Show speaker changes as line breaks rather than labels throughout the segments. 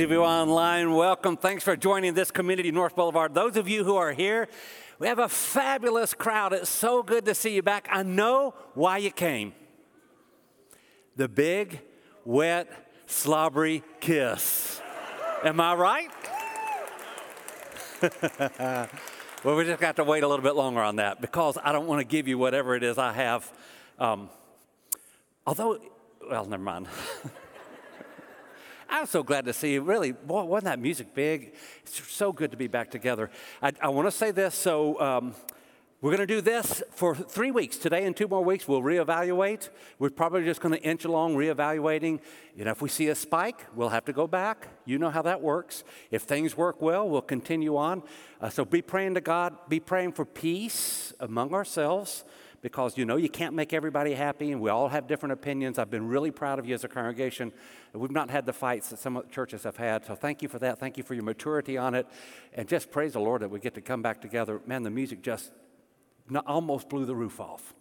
Those of you online, welcome. Thanks for joining this community, North Boulevard. Those of you who are here, we have a fabulous crowd. It's so good to see you back. I know why you came. The big, wet, slobbery kiss. Am I right? well, we just got to wait a little bit longer on that because I don't want to give you whatever it is I have. Um, although, well, never mind. I'm so glad to see you. Really, boy, wasn't that music big? It's so good to be back together. I, I want to say this. So, um, we're going to do this for three weeks. Today and two more weeks, we'll reevaluate. We're probably just going to inch along reevaluating. You know, if we see a spike, we'll have to go back. You know how that works. If things work well, we'll continue on. Uh, so be praying to God, be praying for peace among ourselves because you know you can't make everybody happy and we all have different opinions. I've been really proud of you as a congregation. We've not had the fights that some churches have had. So thank you for that. Thank you for your maturity on it. And just praise the Lord that we get to come back together. Man, the music just almost blew the roof off.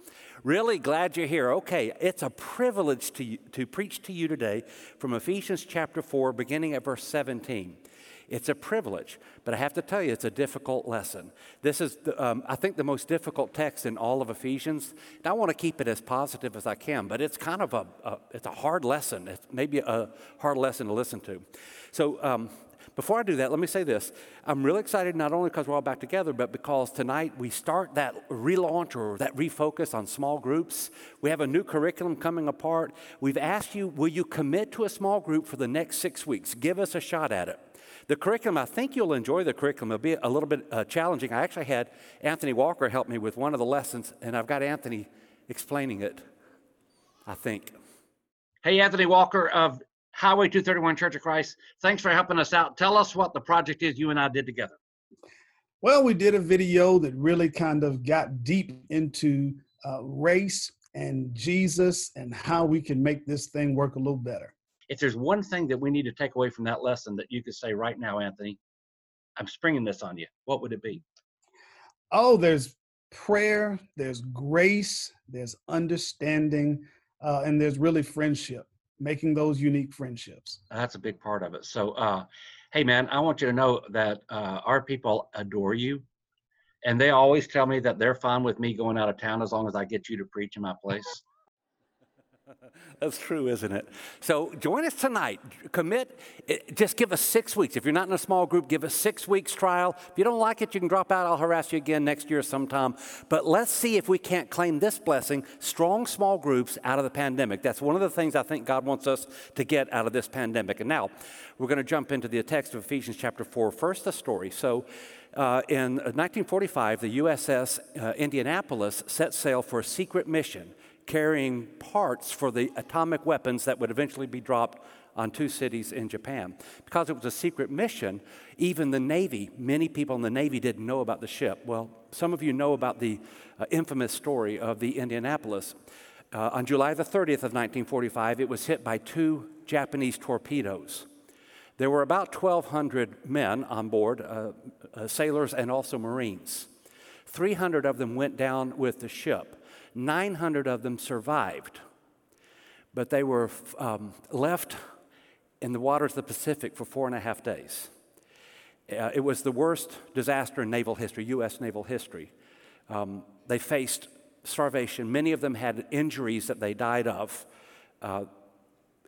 Really glad you're here. Okay, it's a privilege to, to preach to you today from Ephesians chapter 4, beginning at verse 17. It's a privilege, but I have to tell you, it's a difficult lesson. This is, the, um, I think, the most difficult text in all of Ephesians. And I want to keep it as positive as I can, but it's kind of a, a it's a hard lesson. It's maybe a hard lesson to listen to. So um, before I do that, let me say this. I'm really excited not only because we're all back together, but because tonight we start that relaunch or that refocus on small groups. We have a new curriculum coming apart. We've asked you, will you commit to a small group for the next six weeks? Give us a shot at it. The curriculum, I think you'll enjoy the curriculum. It'll be a little bit uh, challenging. I actually had Anthony Walker help me with one of the lessons, and I've got Anthony explaining it, I think.
Hey, Anthony Walker of Highway 231 Church of Christ. Thanks for helping us out. Tell us what the project is you and I did together.
Well, we did a video that really kind of got deep into uh, race and Jesus and how we can make this thing work a little better.
If there's one thing that we need to take away from that lesson that you could say right now, Anthony, I'm springing this on you, what would it be?
Oh, there's prayer, there's grace, there's understanding, uh, and there's really friendship making those unique friendships.
That's a big part of it. So, uh, hey, man, I want you to know that uh, our people adore you. And they always tell me that they're fine with me going out of town as long as I get you to preach in my place.
That's true, isn't it? So join us tonight. Commit. Just give us six weeks. If you're not in a small group, give us six weeks trial. If you don't like it, you can drop out. I'll harass you again next year sometime. But let's see if we can't claim this blessing strong small groups out of the pandemic. That's one of the things I think God wants us to get out of this pandemic. And now we're going to jump into the text of Ephesians chapter 4. First, the story. So uh, in 1945, the USS uh, Indianapolis set sail for a secret mission carrying parts for the atomic weapons that would eventually be dropped on two cities in Japan. Because it was a secret mission, even the Navy, many people in the Navy didn't know about the ship. Well, some of you know about the uh, infamous story of the Indianapolis. Uh, on July the 30th of 1945, it was hit by two Japanese torpedoes. There were about 1,200 men on board, uh, uh sailors and also Marines. 300 of them went down with the ship. 900 of them survived, but they were um, left in the waters of the Pacific for four and a half days. Uh, it was the worst disaster in naval history, U.S. naval history. Um, they faced starvation. Many of them had injuries that they died of. Uh,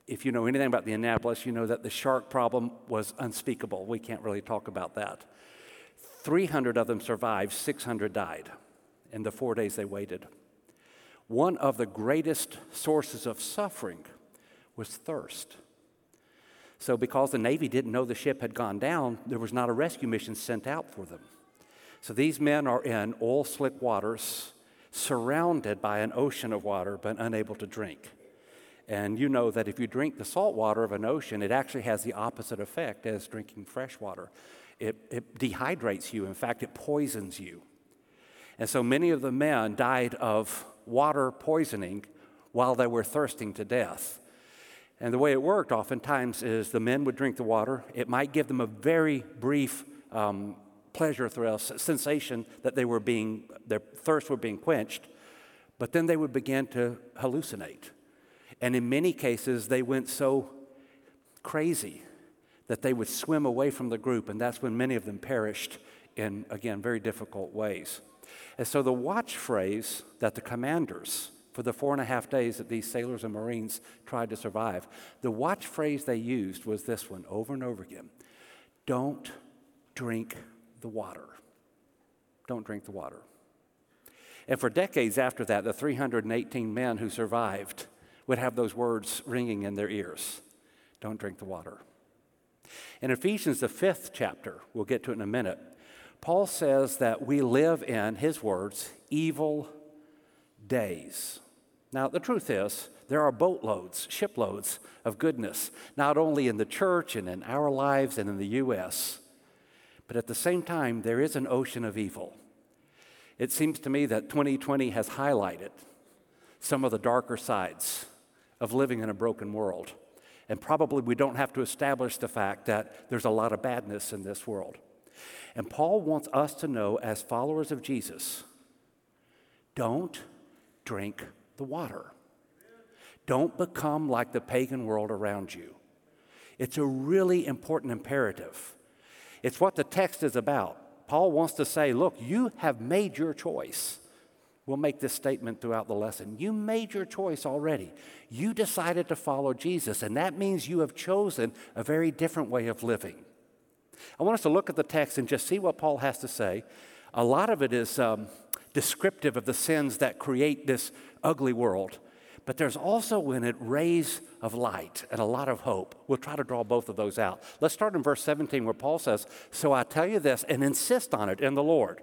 if you know anything about the Indianapolis, you know that the shark problem was unspeakable. We can't really talk about that. 300 of them survived, 600 died in the four days they waited. One of the greatest sources of suffering was thirst. So, because the Navy didn't know the ship had gone down, there was not a rescue mission sent out for them. So, these men are in oil slick waters, surrounded by an ocean of water, but unable to drink. And you know that if you drink the salt water of an ocean, it actually has the opposite effect as drinking fresh water. It, it dehydrates you, in fact, it poisons you. And so many of the men died of water poisoning while they were thirsting to death. And the way it worked oftentimes is the men would drink the water. It might give them a very brief um, pleasure thrill, sensation that they were being, their thirst were being quenched, but then they would begin to hallucinate. And in many cases, they went so crazy that they would swim away from the group, and that's when many of them perished in, again, very difficult ways. And so the watch phrase that the commanders, for the four and a half days that these sailors and Marines tried to survive, the watch phrase they used was this one over and over again Don't drink the water. Don't drink the water. And for decades after that, the 318 men who survived would have those words ringing in their ears Don't drink the water. In Ephesians, the fifth chapter, we'll get to it in a minute, Paul says that we live in, his words, evil days. Now, the truth is, there are boatloads, shiploads of goodness, not only in the church and in our lives and in the U.S., but at the same time, there is an ocean of evil. It seems to me that 2020 has highlighted some of the darker sides of living in a broken world. And probably we don't have to establish the fact that there's a lot of badness in this world. And Paul wants us to know, as followers of Jesus, don't drink the water. Don't become like the pagan world around you. It's a really important imperative. It's what the text is about. Paul wants to say, look, you have made your choice. We'll make this statement throughout the lesson. You made your choice already. You decided to follow Jesus, and that means you have chosen a very different way of living. I want us to look at the text and just see what Paul has to say. A lot of it is um, descriptive of the sins that create this ugly world, but there's also in it rays of light and a lot of hope. We'll try to draw both of those out. Let's start in verse 17 where Paul says, So I tell you this and insist on it in the Lord.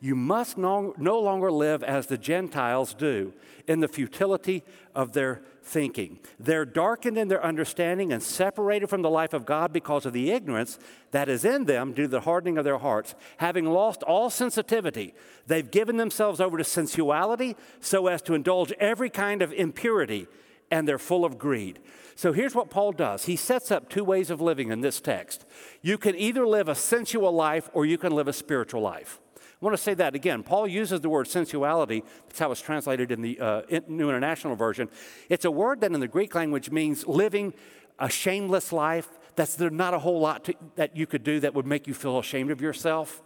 You must no, no longer live as the Gentiles do in the futility of their thinking. They're darkened in their understanding and separated from the life of God because of the ignorance that is in them due to the hardening of their hearts. Having lost all sensitivity, they've given themselves over to sensuality so as to indulge every kind of impurity, and they're full of greed. So here's what Paul does he sets up two ways of living in this text. You can either live a sensual life or you can live a spiritual life. I want to say that again. Paul uses the word sensuality. That's how it's translated in the uh, New International Version. It's a word that in the Greek language means living a shameless life. That's there's not a whole lot to, that you could do that would make you feel ashamed of yourself.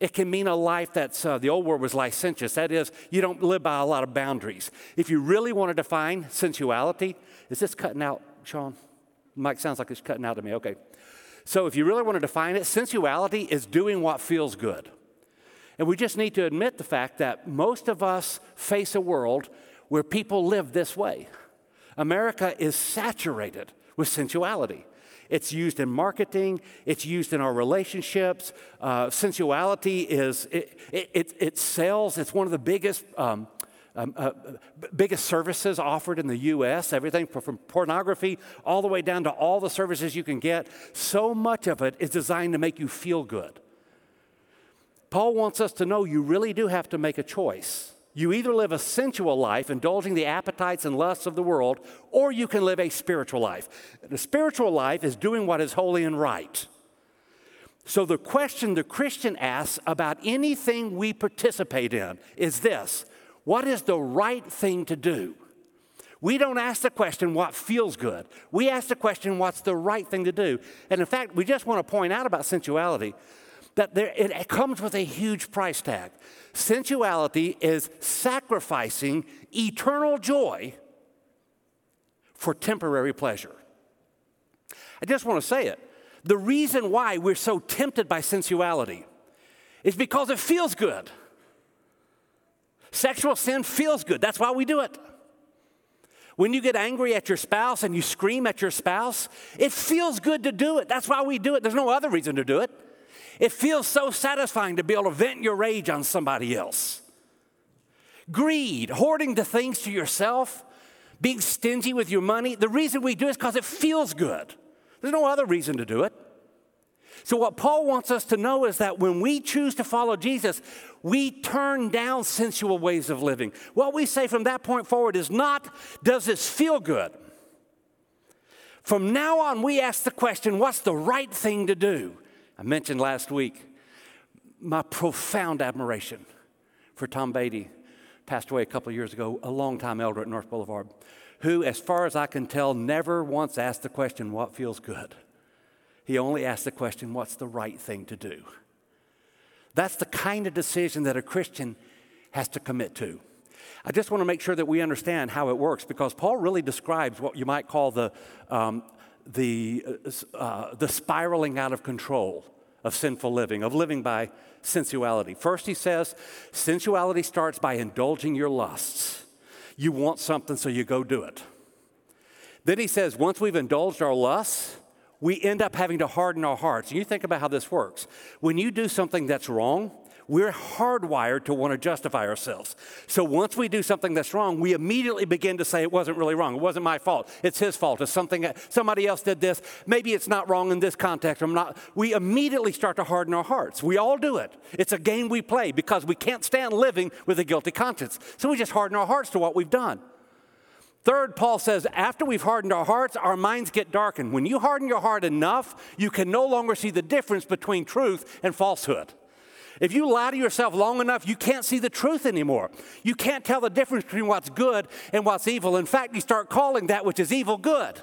It can mean a life that's, uh, the old word was licentious. That is, you don't live by a lot of boundaries. If you really want to define sensuality, is this cutting out, Sean? Mike sounds like it's cutting out to me. Okay. So if you really want to define it, sensuality is doing what feels good. And we just need to admit the fact that most of us face a world where people live this way. America is saturated with sensuality. It's used in marketing, it's used in our relationships. Uh, sensuality is, it, it, it, sells, it's one of the biggest. Um, um, uh, biggest services offered in the US, everything from pornography all the way down to all the services you can get. So much of it is designed to make you feel good. Paul wants us to know you really do have to make a choice. You either live a sensual life, indulging the appetites and lusts of the world, or you can live a spiritual life. The spiritual life is doing what is holy and right. So, the question the Christian asks about anything we participate in is this What is the right thing to do? We don't ask the question, what feels good? We ask the question, what's the right thing to do? And in fact, we just want to point out about sensuality that there, it comes with a huge price tag. Sensuality is sacrificing eternal joy for temporary pleasure. I just want to say it. The reason why we're so tempted by sensuality is because it feels good. Sexual sin feels good. That's why we do it. When you get angry at your spouse and you scream at your spouse, it feels good to do it. That's why we do it. There's no other reason to do it. It feels so satisfying to be able to vent your rage on somebody else. Greed, hoarding the things to yourself, being stingy with your money, the reason we do it is because it feels good. There's no other reason to do it. So, what Paul wants us to know is that when we choose to follow Jesus, we turn down sensual ways of living. What we say from that point forward is not, does this feel good? From now on, we ask the question, what's the right thing to do? I mentioned last week my profound admiration for Tom Beatty, passed away a couple of years ago, a longtime elder at North Boulevard, who, as far as I can tell, never once asked the question, What feels good? He only asked the question, What's the right thing to do? That's the kind of decision that a Christian has to commit to. I just want to make sure that we understand how it works because Paul really describes what you might call the, um, the, uh, uh the spiraling out of control of sinful living, of living by sensuality. First, he says, sensuality starts by indulging your lusts. You want something, so you go do it. Then he says, once we've indulged our lusts, we end up having to harden our hearts. And you think about how this works. When you do something that's wrong, we're hardwired to want to justify ourselves. So once we do something that's wrong, we immediately begin to say it wasn't really wrong. It wasn't my fault. It's his fault. It's something somebody else did this. Maybe it's not wrong in this context. I'm not. We immediately start to harden our hearts. We all do it. It's a game we play because we can't stand living with a guilty conscience. So we just harden our hearts to what we've done. Third, Paul says, after we've hardened our hearts, our minds get darkened. When you harden your heart enough, you can no longer see the difference between truth and falsehood. If you lie to yourself long enough, you can't see the truth anymore. You can't tell the difference between what's good and what's evil. In fact, you start calling that which is evil good.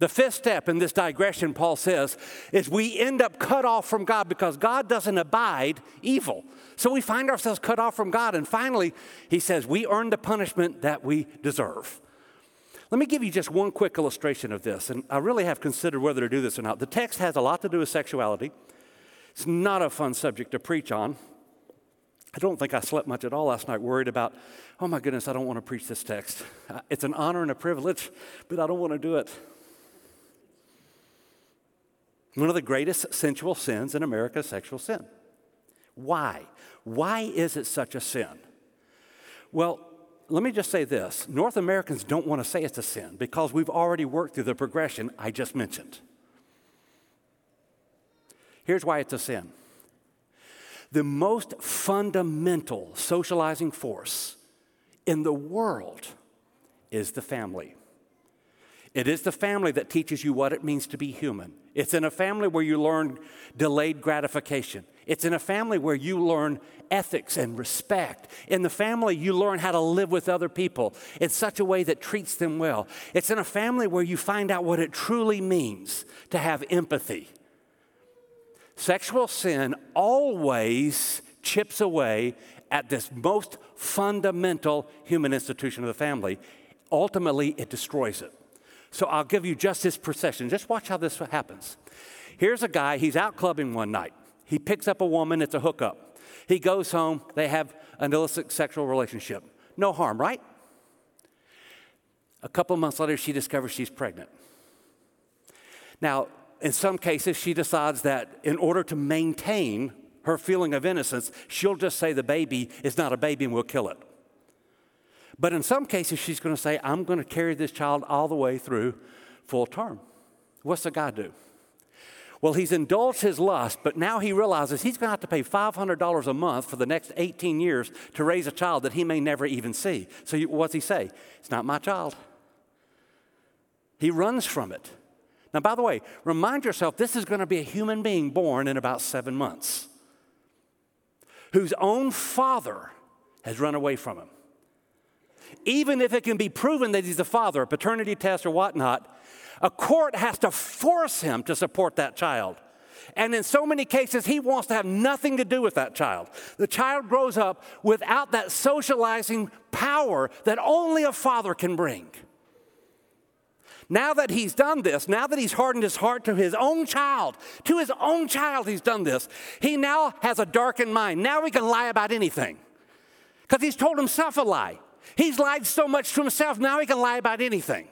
The fifth step in this digression, Paul says, is we end up cut off from God because God doesn't abide evil. So we find ourselves cut off from God. And finally, he says, we earn the punishment that we deserve. Let me give you just one quick illustration of this. And I really have considered whether to do this or not. The text has a lot to do with sexuality. It's not a fun subject to preach on. I don't think I slept much at all last night, worried about, oh my goodness, I don't want to preach this text. Uh, it's an honor and a privilege, but I don't want to do it. One of the greatest sensual sins in America is sexual sin. Why? Why is it such a sin? Well, let me just say this North Americans don't want to say it's a sin because we've already worked through the progression I just mentioned. Here's why it's a sin the most fundamental socializing force in the world is the family. It is the family that teaches you what it means to be human. It's in a family where you learn delayed gratification. It's in a family where you learn ethics and respect. In the family, you learn how to live with other people in such a way that treats them well. It's in a family where you find out what it truly means to have empathy Sexual sin always chips away at this most fundamental human institution of the family. Ultimately, it destroys it. So I'll give you just this procession. Just watch how this happens. Here's a guy, he's out clubbing one night. He picks up a woman, it's a hookup. He goes home, they have an illicit sexual relationship. No harm, right? A couple months later, she discovers she's pregnant. Now, in some cases, she decides that in order to maintain her feeling of innocence, she'll just say the baby is not a baby and we'll kill it. But in some cases, she's going to say, I'm going to carry this child all the way through full term. What's the guy do? Well, he's indulged his lust, but now he realizes he's going to have to pay $500 a month for the next 18 years to raise a child that he may never even see. So, what's he say? It's not my child. He runs from it. Now, by the way, remind yourself this is going to be a human being born in about seven months whose own father has run away from him. Even if it can be proven that he's the father, a paternity test or whatnot, a court has to force him to support that child. And in so many cases, he wants to have nothing to do with that child. The child grows up without that socializing power that only a father can bring. Now that he's done this, now that he's hardened his heart to his own child, to his own child, he's done this, he now has a darkened mind. Now he can lie about anything because he's told himself a lie. He's lied so much to himself, now he can lie about anything.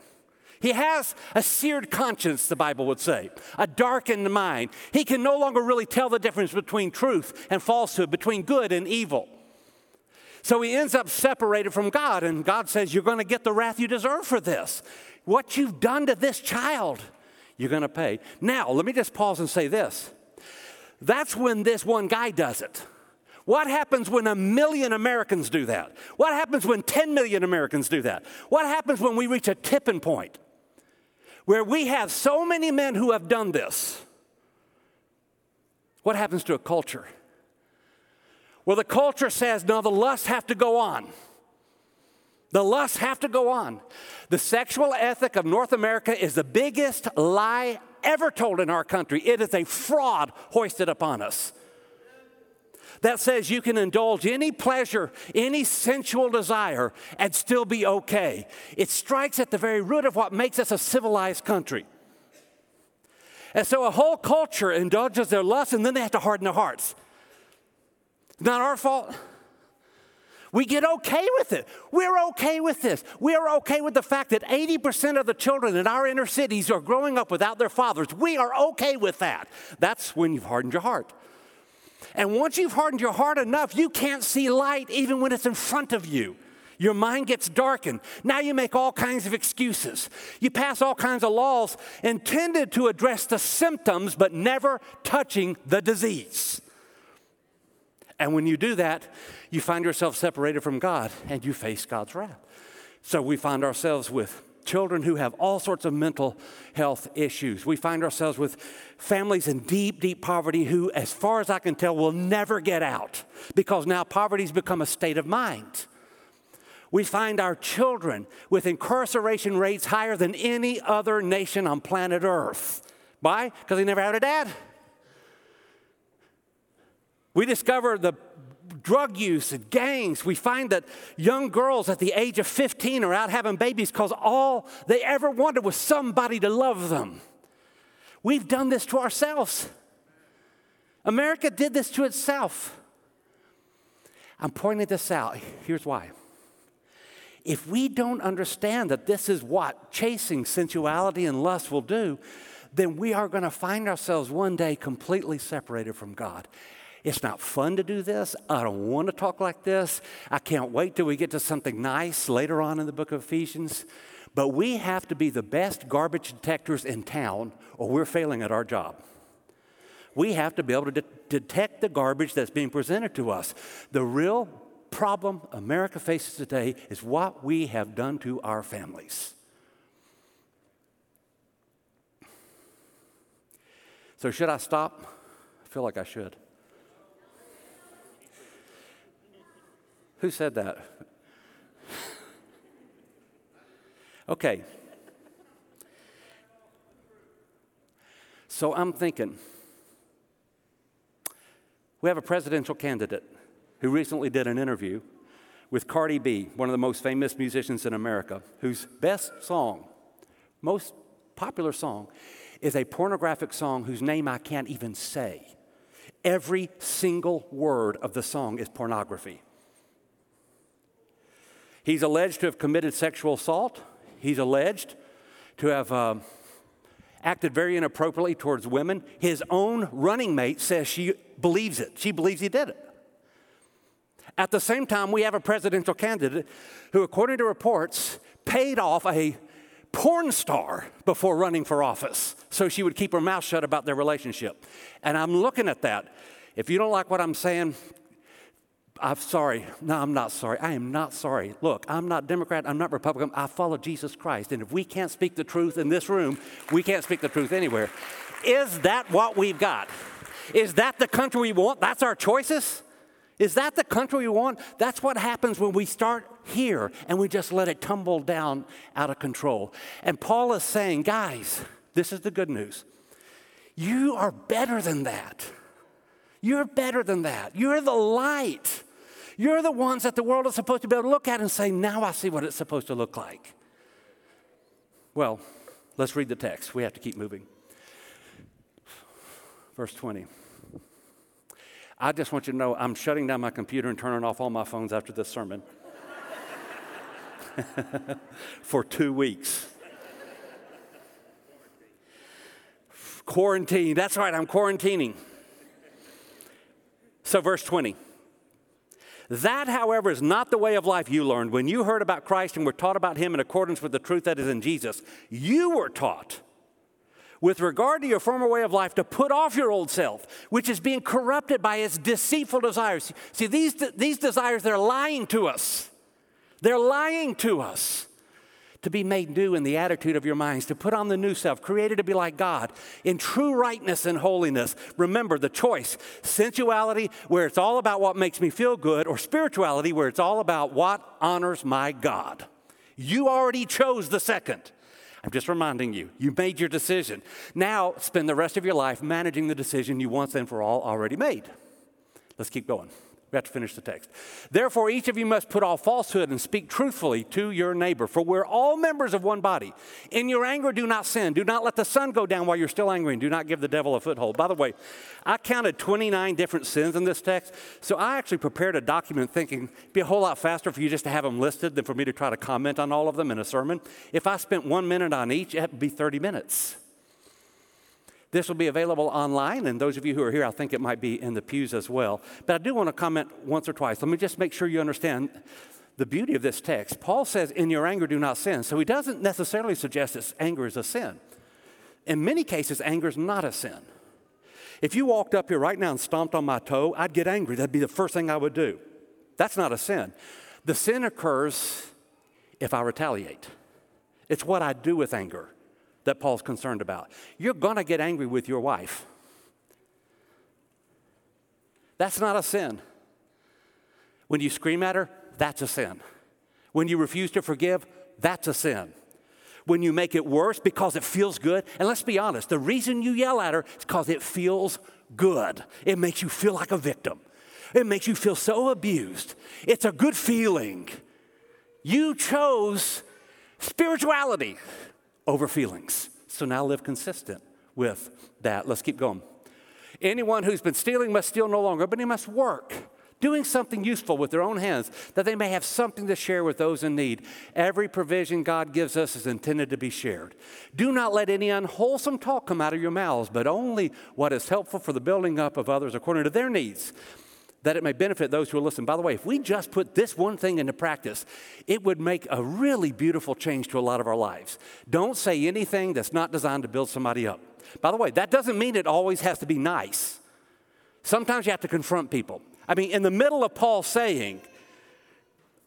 He has a seared conscience, the Bible would say, a darkened mind. He can no longer really tell the difference between truth and falsehood, between good and evil. So he ends up separated from God, and God says, You're going to get the wrath you deserve for this. What you've done to this child, you're going to pay. Now, let me just pause and say this. That's when this one guy does it. What happens when a million Americans do that? What happens when 10 million Americans do that? What happens when we reach a tipping point where we have so many men who have done this? What happens to a culture? Well, the culture says, no, the lusts have to go on. The lusts have to go on. The sexual ethic of North America is the biggest lie ever told in our country. It is a fraud hoisted upon us that says you can indulge any pleasure, any sensual desire, and still be okay. It strikes at the very root of what makes us a civilized country. And so a whole culture indulges their lusts and then they have to harden their hearts. Not our fault. We get okay with it. We're okay with this. We are okay with the fact that 80% of the children in our inner cities are growing up without their fathers. We are okay with that. That's when you've hardened your heart. And once you've hardened your heart enough, you can't see light even when it's in front of you. Your mind gets darkened. Now you make all kinds of excuses. You pass all kinds of laws intended to address the symptoms, but never touching the disease. And when you do that, you find yourself separated from God and you face God's wrath. So we find ourselves with children who have all sorts of mental health issues. We find ourselves with families in deep, deep poverty who, as far as I can tell, will never get out because now poverty's become a state of mind. We find our children with incarceration rates higher than any other nation on planet Earth. Why? Because they never had a dad. We discover the drug use and gangs. We find that young girls at the age of 15 are out having babies because all they ever wanted was somebody to love them. We've done this to ourselves. America did this to itself. I'm pointing this out. Here's why. If we don't understand that this is what chasing sensuality and lust will do, then we are going to find ourselves one day completely separated from God. It's not fun to do this. I don't want to talk like this. I can't wait till we get to something nice later on in the book of Ephesians. But we have to be the best garbage detectors in town, or we're failing at our job. We have to be able to de- detect the garbage that's being presented to us. The real problem America faces today is what we have done to our families. So, should I stop? I feel like I should. Who said that? okay. So I'm thinking we have a presidential candidate who recently did an interview with Cardi B, one of the most famous musicians in America, whose best song, most popular song, is a pornographic song whose name I can't even say. Every single word of the song is pornography. He's alleged to have committed sexual assault. He's alleged to have uh, acted very inappropriately towards women. His own running mate says she believes it. She believes he did it. At the same time, we have a presidential candidate who, according to reports, paid off a porn star before running for office so she would keep her mouth shut about their relationship. And I'm looking at that. If you don't like what I'm saying, I'm sorry. No, I'm not sorry. I am not sorry. Look, I'm not Democrat. I'm not Republican. I follow Jesus Christ. And if we can't speak the truth in this room, we can't speak the truth anywhere. Is that what we've got? Is that the country we want? That's our choices? Is that the country we want? That's what happens when we start here and we just let it tumble down out of control. And Paul is saying, guys, this is the good news. You are better than that. You're better than that. You're the light. You're the ones that the world is supposed to be able to look at and say, now I see what it's supposed to look like. Well, let's read the text. We have to keep moving. Verse 20. I just want you to know I'm shutting down my computer and turning off all my phones after this sermon for two weeks. Quarantine. That's right, I'm quarantining. So, verse 20. That, however, is not the way of life you learned. When you heard about Christ and were taught about him in accordance with the truth that is in Jesus, you were taught with regard to your former way of life to put off your old self, which is being corrupted by its deceitful desires. See, these, these desires, they're lying to us. They're lying to us. To be made new in the attitude of your minds, to put on the new self, created to be like God in true rightness and holiness. Remember the choice sensuality, where it's all about what makes me feel good, or spirituality, where it's all about what honors my God. You already chose the second. I'm just reminding you, you made your decision. Now spend the rest of your life managing the decision you once and for all already made. Let's keep going. We have to finish the text. Therefore, each of you must put off falsehood and speak truthfully to your neighbor, for we're all members of one body. In your anger, do not sin. Do not let the sun go down while you're still angry, and do not give the devil a foothold. By the way, I counted 29 different sins in this text, so I actually prepared a document thinking it'd be a whole lot faster for you just to have them listed than for me to try to comment on all of them in a sermon. If I spent one minute on each, it'd be 30 minutes. This will be available online, and those of you who are here, I think it might be in the pews as well. But I do want to comment once or twice. Let me just make sure you understand the beauty of this text. Paul says, In your anger, do not sin. So he doesn't necessarily suggest that anger is a sin. In many cases, anger is not a sin. If you walked up here right now and stomped on my toe, I'd get angry. That'd be the first thing I would do. That's not a sin. The sin occurs if I retaliate, it's what I do with anger that Paul's concerned about. You're going to get angry with your wife. That's not a sin. When you scream at her, that's a sin. When you refuse to forgive, that's a sin. When you make it worse because it feels good, and let's be honest, the reason you yell at her is because it feels good. It makes you feel like a victim, it makes you feel so abused. It's a good feeling. You chose spirituality over feelings. So now live consistent with that. Let's keep going. Anyone who's been stealing must steal no longer, but he must work, doing something useful with their own hands, that they may have something to share with those in need. Every provision God gives us is intended to be shared. Do not let any unwholesome talk come out of your mouths, but only what is helpful for the building up of others according to their needs that it may benefit those who will listen. By the way, if we just put this one thing into practice, it would make a really beautiful change to a lot of our lives. Don't say anything that's not designed to build somebody up. By the way, that doesn't mean it always has to be nice. Sometimes you have to confront people. I mean, in the middle of Paul saying,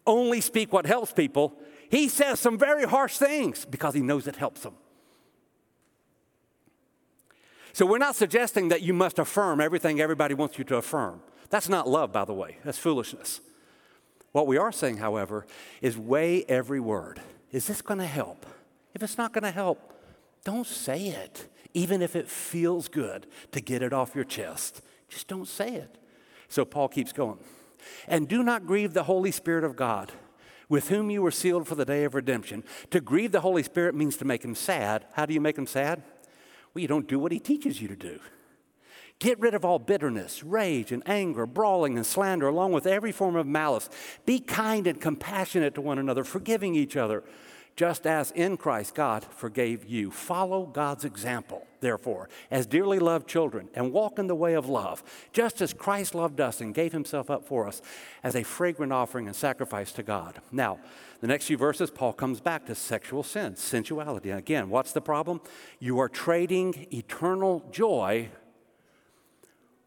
only speak what helps people, he says some very harsh things because he knows it helps them. So we're not suggesting that you must affirm everything everybody wants you to affirm. That's not love, by the way, that's foolishness. What we are saying, however, is weigh every word. Is this going to help? If it's not going to help, don't say it, even if it feels good to get it off your chest. Just don't say it. So Paul keeps going. And do not grieve the Holy Spirit of God, with whom you were sealed for the day of redemption. To grieve the Holy Spirit means to make him sad. How do you make him sad? Well, you don't do what he teaches you to do. Get rid of all bitterness, rage, and anger, brawling, and slander, along with every form of malice. Be kind and compassionate to one another, forgiving each other, just as in Christ God forgave you. Follow God's example, therefore, as dearly loved children, and walk in the way of love, just as Christ loved us and gave himself up for us as a fragrant offering and sacrifice to God. Now, the next few verses, Paul comes back to sexual sin, sensuality. again, what's the problem? You are trading eternal joy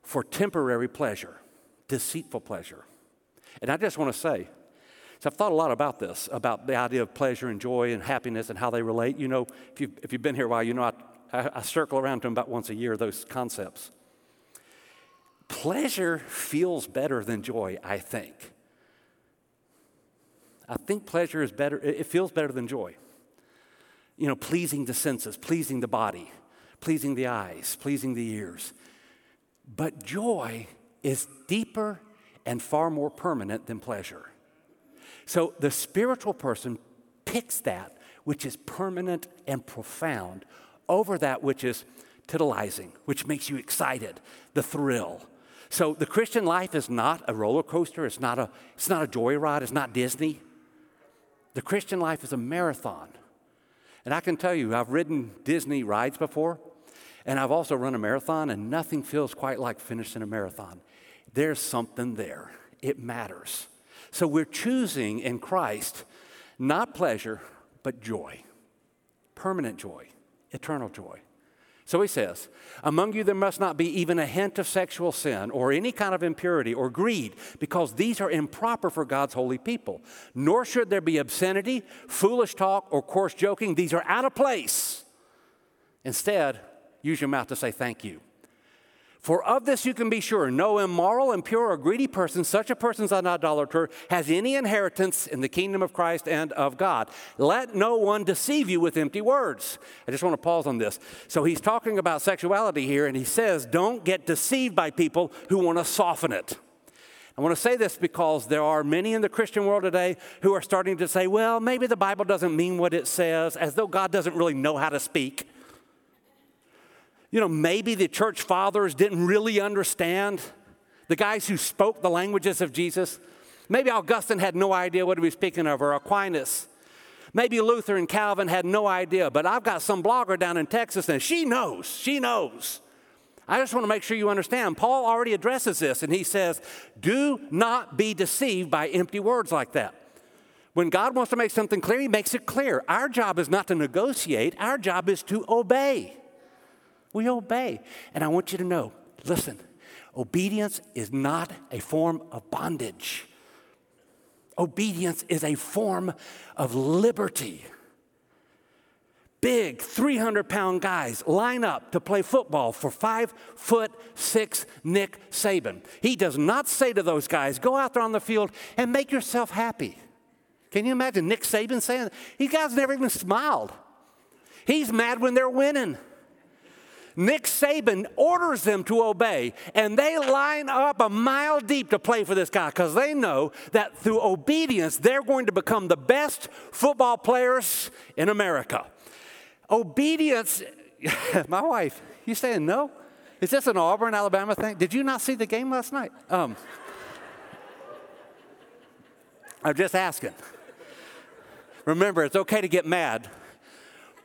for temporary pleasure, deceitful pleasure. And I just want to say, so I've thought a lot about this, about the idea of pleasure and joy and happiness and how they relate. You know, if, you, if you've been here a while, you know I, I, I circle around to them about once a year, those concepts. Pleasure feels better than joy, I think. I think pleasure is better, it feels better than joy. You know, pleasing the senses, pleasing the body, pleasing the eyes, pleasing the ears. But joy is deeper and far more permanent than pleasure. So the spiritual person picks that which is permanent and profound over that which is titillizing, which makes you excited, the thrill. So the Christian life is not a roller coaster, it's not a, it's not a joyride, it's not Disney. The Christian life is a marathon. And I can tell you, I've ridden Disney rides before, and I've also run a marathon, and nothing feels quite like finishing a marathon. There's something there, it matters. So we're choosing in Christ not pleasure, but joy permanent joy, eternal joy. So he says, Among you there must not be even a hint of sexual sin or any kind of impurity or greed, because these are improper for God's holy people. Nor should there be obscenity, foolish talk, or coarse joking. These are out of place. Instead, use your mouth to say thank you. For of this you can be sure no immoral, impure, or greedy person, such a person as an idolater, has any inheritance in the kingdom of Christ and of God. Let no one deceive you with empty words. I just want to pause on this. So he's talking about sexuality here, and he says, don't get deceived by people who want to soften it. I want to say this because there are many in the Christian world today who are starting to say, well, maybe the Bible doesn't mean what it says, as though God doesn't really know how to speak you know, maybe the church fathers didn't really understand the guys who spoke the languages of Jesus. Maybe Augustine had no idea what he was speaking of, or Aquinas. Maybe Luther and Calvin had no idea, but I've got some blogger down in Texas and she knows, she knows. I just want to make sure you understand. Paul already addresses this and he says, Do not be deceived by empty words like that. When God wants to make something clear, he makes it clear. Our job is not to negotiate, our job is to obey. We obey. And I want you to know listen, obedience is not a form of bondage, obedience is a form of liberty. Big 300 pound guys line up to play football for five foot six Nick Saban. He does not say to those guys, go out there on the field and make yourself happy. Can you imagine Nick Saban saying, these guys never even smiled. He's mad when they're winning. Nick Saban orders them to obey, and they line up a mile deep to play for this guy because they know that through obedience, they're going to become the best football players in America. Obedience, my wife, you saying no? Is this an Auburn, Alabama thing? Did you not see the game last night? Um, I'm just asking. Remember, it's okay to get mad,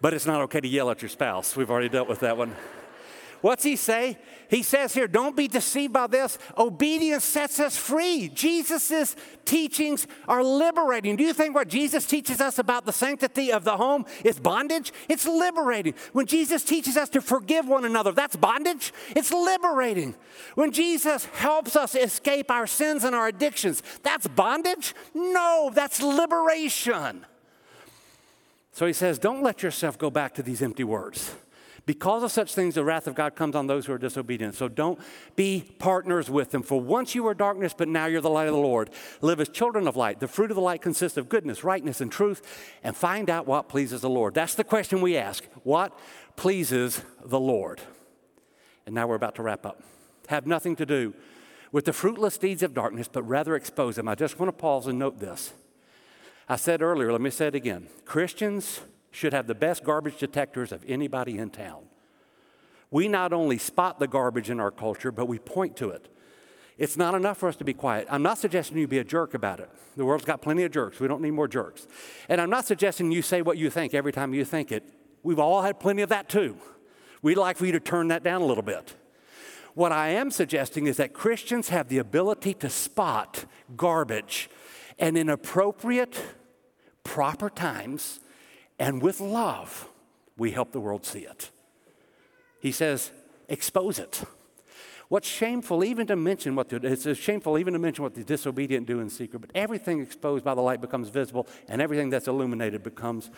but it's not okay to yell at your spouse. We've already dealt with that one. What's he say? He says here, don't be deceived by this. Obedience sets us free. Jesus' teachings are liberating. Do you think what Jesus teaches us about the sanctity of the home is bondage? It's liberating. When Jesus teaches us to forgive one another, that's bondage? It's liberating. When Jesus helps us escape our sins and our addictions, that's bondage? No, that's liberation. So he says, don't let yourself go back to these empty words. Because of such things, the wrath of God comes on those who are disobedient. So don't be partners with them. For once you were darkness, but now you're the light of the Lord. Live as children of light. The fruit of the light consists of goodness, rightness, and truth, and find out what pleases the Lord. That's the question we ask. What pleases the Lord? And now we're about to wrap up. Have nothing to do with the fruitless deeds of darkness, but rather expose them. I just want to pause and note this. I said earlier, let me say it again. Christians should have the best garbage detectors of anybody in town. We not only spot the garbage in our culture, but we point to it. It's not enough for us to be quiet. I'm not suggesting you be a jerk about it. The world's got plenty of jerks. We don't need more jerks. And I'm not suggesting you say what you think every time you think it. We've all had plenty of that too. We'd like for you to turn that down a little bit. What I am suggesting is that Christians have the ability to spot garbage and in appropriate, proper times and with love, we help the world see it. He says, expose it. What's shameful, even to mention what the, it's shameful even to mention what the disobedient do in secret, but everything exposed by the light becomes visible, and everything that's illuminated becomes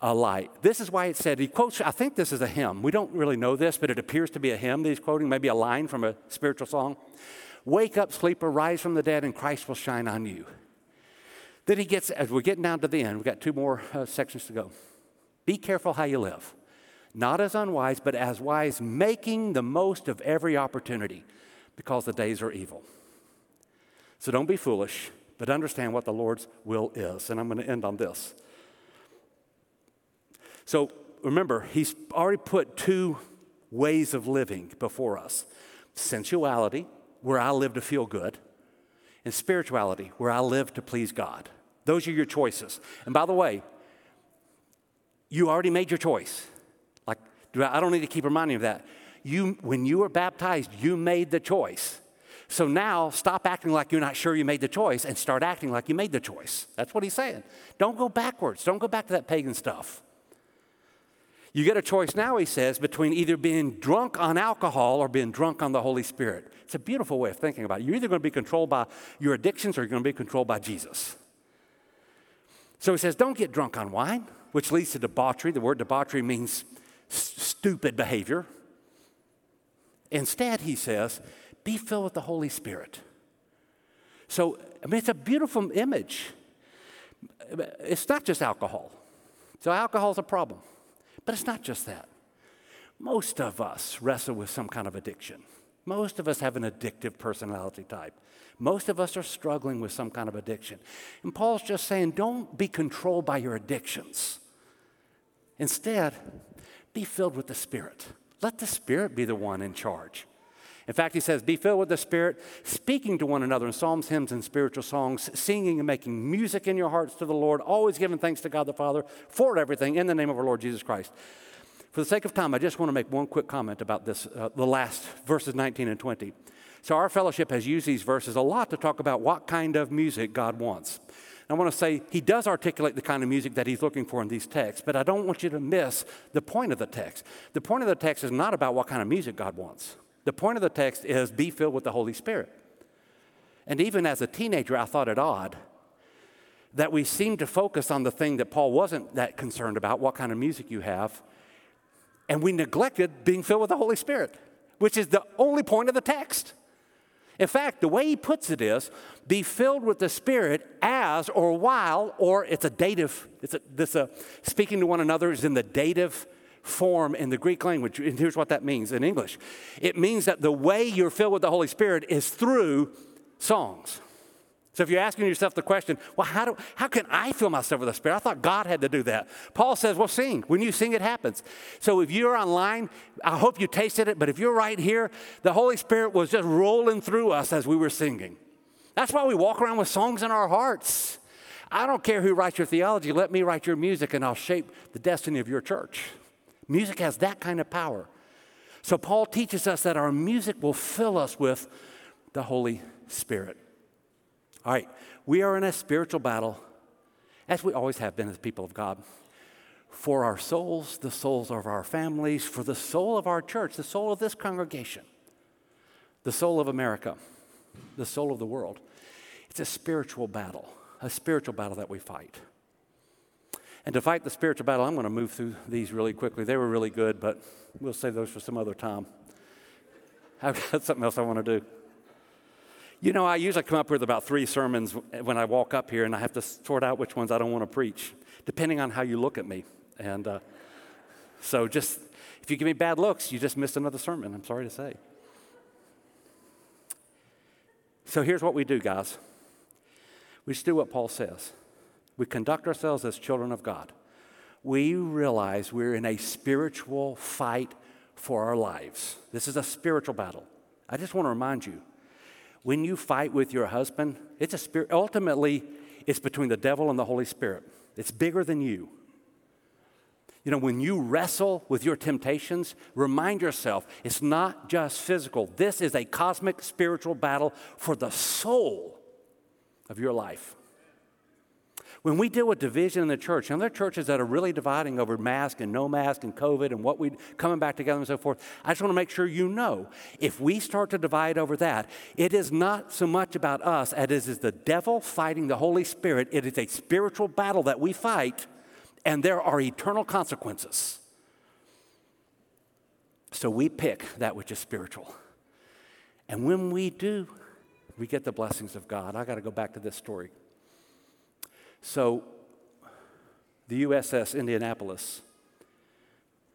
a light. This is why it said, he quotes, I think this is a hymn. We don't really know this, but it appears to be a hymn that he's quoting, maybe a line from a spiritual song. Wake up, sleeper, rise from the dead, and Christ will shine on you. Then he gets, as we're getting down to the end, we've got two more uh, sections to go. Be careful how you live. Not as unwise, but as wise, making the most of every opportunity because the days are evil. So don't be foolish, but understand what the Lord's will is. And I'm going to end on this. So remember, he's already put two ways of living before us sensuality, where I live to feel good, and spirituality, where I live to please God. Those are your choices. And by the way, you already made your choice. Like, I don't need to keep reminding you of that. You, when you were baptized, you made the choice. So now stop acting like you're not sure you made the choice and start acting like you made the choice. That's what he's saying. Don't go backwards. Don't go back to that pagan stuff. You get a choice now, he says, between either being drunk on alcohol or being drunk on the Holy Spirit. It's a beautiful way of thinking about it. You're either going to be controlled by your addictions or you're going to be controlled by Jesus. So he says, don't get drunk on wine, which leads to debauchery. The word debauchery means stupid behavior. Instead, he says, be filled with the Holy Spirit. So, I mean, it's a beautiful image. It's not just alcohol. So, alcohol is a problem. But it's not just that. Most of us wrestle with some kind of addiction. Most of us have an addictive personality type. Most of us are struggling with some kind of addiction. And Paul's just saying, don't be controlled by your addictions. Instead, be filled with the Spirit. Let the Spirit be the one in charge. In fact, he says, Be filled with the Spirit, speaking to one another in psalms, hymns, and spiritual songs, singing and making music in your hearts to the Lord, always giving thanks to God the Father for everything in the name of our Lord Jesus Christ. For the sake of time, I just want to make one quick comment about this, uh, the last verses 19 and 20. So, our fellowship has used these verses a lot to talk about what kind of music God wants. I want to say he does articulate the kind of music that he's looking for in these texts, but I don't want you to miss the point of the text. The point of the text is not about what kind of music God wants. The point of the text is be filled with the Holy Spirit. And even as a teenager, I thought it odd that we seem to focus on the thing that Paul wasn't that concerned about, what kind of music you have, and we neglected being filled with the Holy Spirit, which is the only point of the text. In fact, the way he puts it is be filled with the Spirit as or while, or it's a dative, it's a, this a, uh, speaking to one another is in the dative form in the Greek language. And here's what that means in English it means that the way you're filled with the Holy Spirit is through songs. So if you're asking yourself the question, well, how, do, how can I fill myself with the Spirit? I thought God had to do that. Paul says, well, sing. When you sing, it happens. So if you're online, I hope you tasted it, but if you're right here, the Holy Spirit was just rolling through us as we were singing. That's why we walk around with songs in our hearts. I don't care who writes your theology, let me write your music and I'll shape the destiny of your church. Music has that kind of power. So Paul teaches us that our music will fill us with the Holy Spirit. All right, we are in a spiritual battle, as we always have been as people of God, for our souls, the souls of our families, for the soul of our church, the soul of this congregation, the soul of America, the soul of the world. It's a spiritual battle, a spiritual battle that we fight. And to fight the spiritual battle, I'm going to move through these really quickly. They were really good, but we'll save those for some other time. I've got something else I want to do. You know, I usually come up with about three sermons when I walk up here, and I have to sort out which ones I don't want to preach, depending on how you look at me. And uh, so, just if you give me bad looks, you just missed another sermon. I'm sorry to say. So, here's what we do, guys we just do what Paul says. We conduct ourselves as children of God. We realize we're in a spiritual fight for our lives. This is a spiritual battle. I just want to remind you when you fight with your husband, it's a spirit, ultimately, it's between the devil and the Holy Spirit. It's bigger than you. You know, when you wrestle with your temptations, remind yourself it's not just physical. This is a cosmic spiritual battle for the soul of your life. When we deal with division in the church, and there are churches that are really dividing over mask and no mask and COVID and what we coming back together and so forth, I just want to make sure you know if we start to divide over that, it is not so much about us as it is the devil fighting the Holy Spirit. It is a spiritual battle that we fight, and there are eternal consequences. So we pick that which is spiritual. And when we do, we get the blessings of God. I got to go back to this story. So, the USS Indianapolis,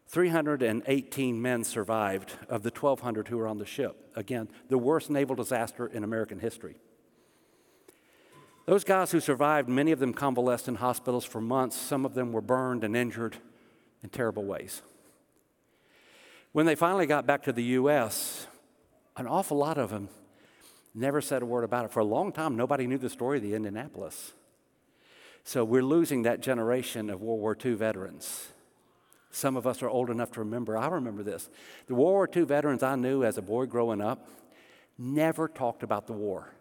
318 men survived of the 1,200 who were on the ship. Again, the worst naval disaster in American history. Those guys who survived, many of them convalesced in hospitals for months. Some of them were burned and injured in terrible ways. When they finally got back to the U.S., an awful lot of them never said a word about it. For a long time, nobody knew the story of the Indianapolis. So we're losing that generation of World War II veterans. Some of us are old enough to remember. I remember this. The World War II veterans I knew as a boy growing up never talked about the war.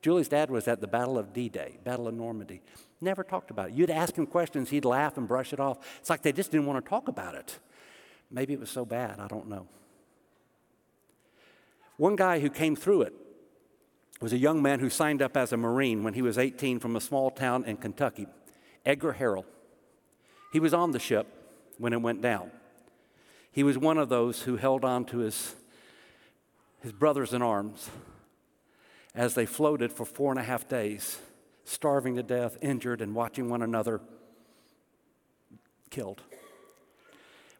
Julie's dad was at the Battle of D Day, Battle of Normandy. Never talked about it. You'd ask him questions, he'd laugh and brush it off. It's like they just didn't want to talk about it. Maybe it was so bad, I don't know. One guy who came through it was a young man who signed up as a Marine when he was 18 from a small town in Kentucky, Edgar Harrell. He was on the ship when it went down. He was one of those who held on to his, his brothers in arms as they floated for four and a half days, starving to death, injured, and watching one another killed.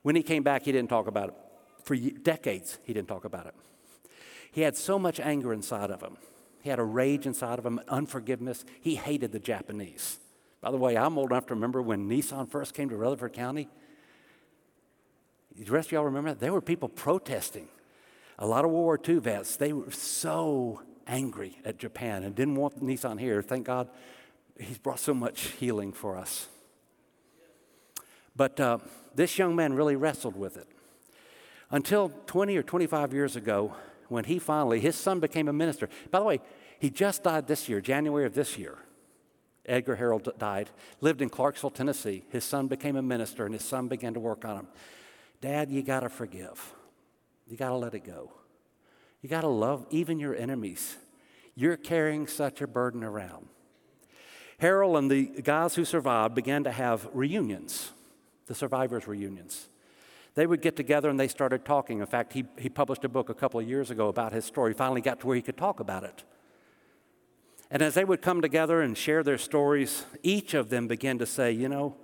When he came back, he didn't talk about it. For decades, he didn't talk about it. He had so much anger inside of him. He had a rage inside of him, unforgiveness. He hated the Japanese. By the way, I'm old enough to remember when Nissan first came to Rutherford County. The rest of y'all remember that? There were people protesting. A lot of World War II vets, they were so angry at Japan and didn't want Nissan here. Thank God he's brought so much healing for us. But uh, this young man really wrestled with it. Until 20 or 25 years ago, when he finally, his son became a minister. By the way, he just died this year, January of this year. Edgar Harrell died, lived in Clarksville, Tennessee. His son became a minister, and his son began to work on him. Dad, you got to forgive. You got to let it go. You got to love even your enemies. You're carrying such a burden around. Harrell and the guys who survived began to have reunions, the survivors' reunions. They would get together and they started talking. In fact, he, he published a book a couple of years ago about his story. Finally got to where he could talk about it. And as they would come together and share their stories, each of them began to say, you know,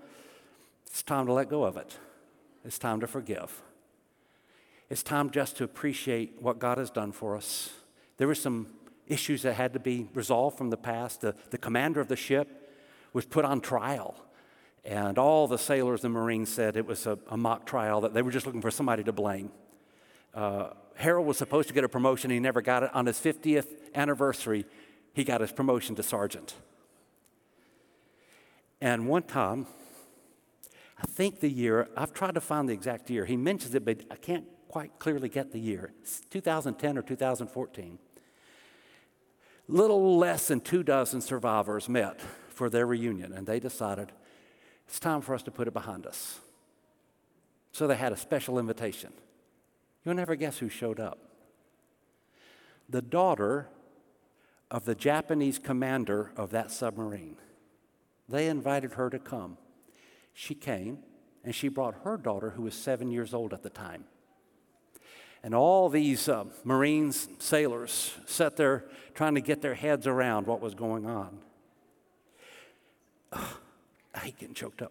it's time to let go of it. It's time to forgive. It's time just to appreciate what God has done for us. There were some issues that had to be resolved from the past. The, the commander of the ship was put on trial and all the sailors and Marines said it was a, a mock trial, that they were just looking for somebody to blame. Uh, Harrell was supposed to get a promotion, he never got it. On his 50th anniversary, he got his promotion to sergeant. And one time, I think the year, I've tried to find the exact year. He mentions it, but I can't quite clearly get the year. It's 2010 or 2014. Little less than two dozen survivors met for their reunion, and they decided it's time for us to put it behind us. So they had a special invitation. You'll never guess who showed up. The daughter of the Japanese commander of that submarine. They invited her to come. She came, and she brought her daughter, who was seven years old at the time. And all these uh, Marines, sailors, sat there trying to get their heads around what was going on. I hate getting choked up.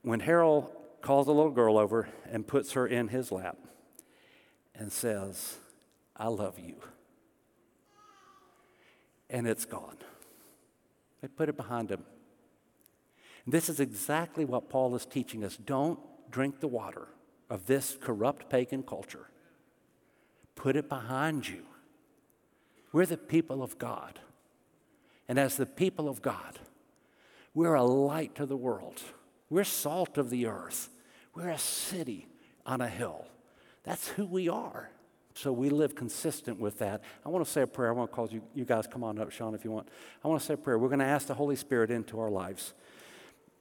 When Harrell calls the little girl over and puts her in his lap and says, I love you. And it's gone. They put it behind him. This is exactly what Paul is teaching us. Don't drink the water of this corrupt pagan culture. Put it behind you. We're the people of God. And as the people of God, we're a light to the world. We're salt of the earth. We're a city on a hill. That's who we are. So we live consistent with that. I want to say a prayer. I want to call you, you guys, come on up, Sean, if you want. I want to say a prayer. We're going to ask the Holy Spirit into our lives.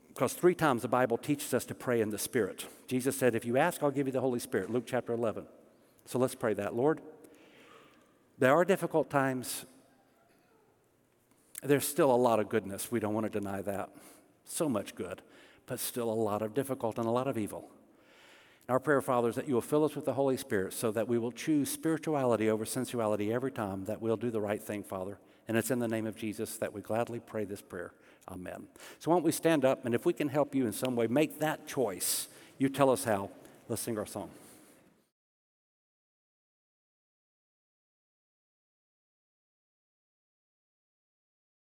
Because three times the Bible teaches us to pray in the Spirit. Jesus said, If you ask, I'll give you the Holy Spirit. Luke chapter 11. So let's pray that. Lord, there are difficult times there's still a lot of goodness. We don't want to deny that. So much good, but still a lot of difficult and a lot of evil. Our prayer, Father, is that you will fill us with the Holy Spirit so that we will choose spirituality over sensuality every time, that we'll do the right thing, Father. And it's in the name of Jesus that we gladly pray this prayer. Amen. So why don't we stand up, and if we can help you in some way, make that choice. You tell us how. Let's sing our song.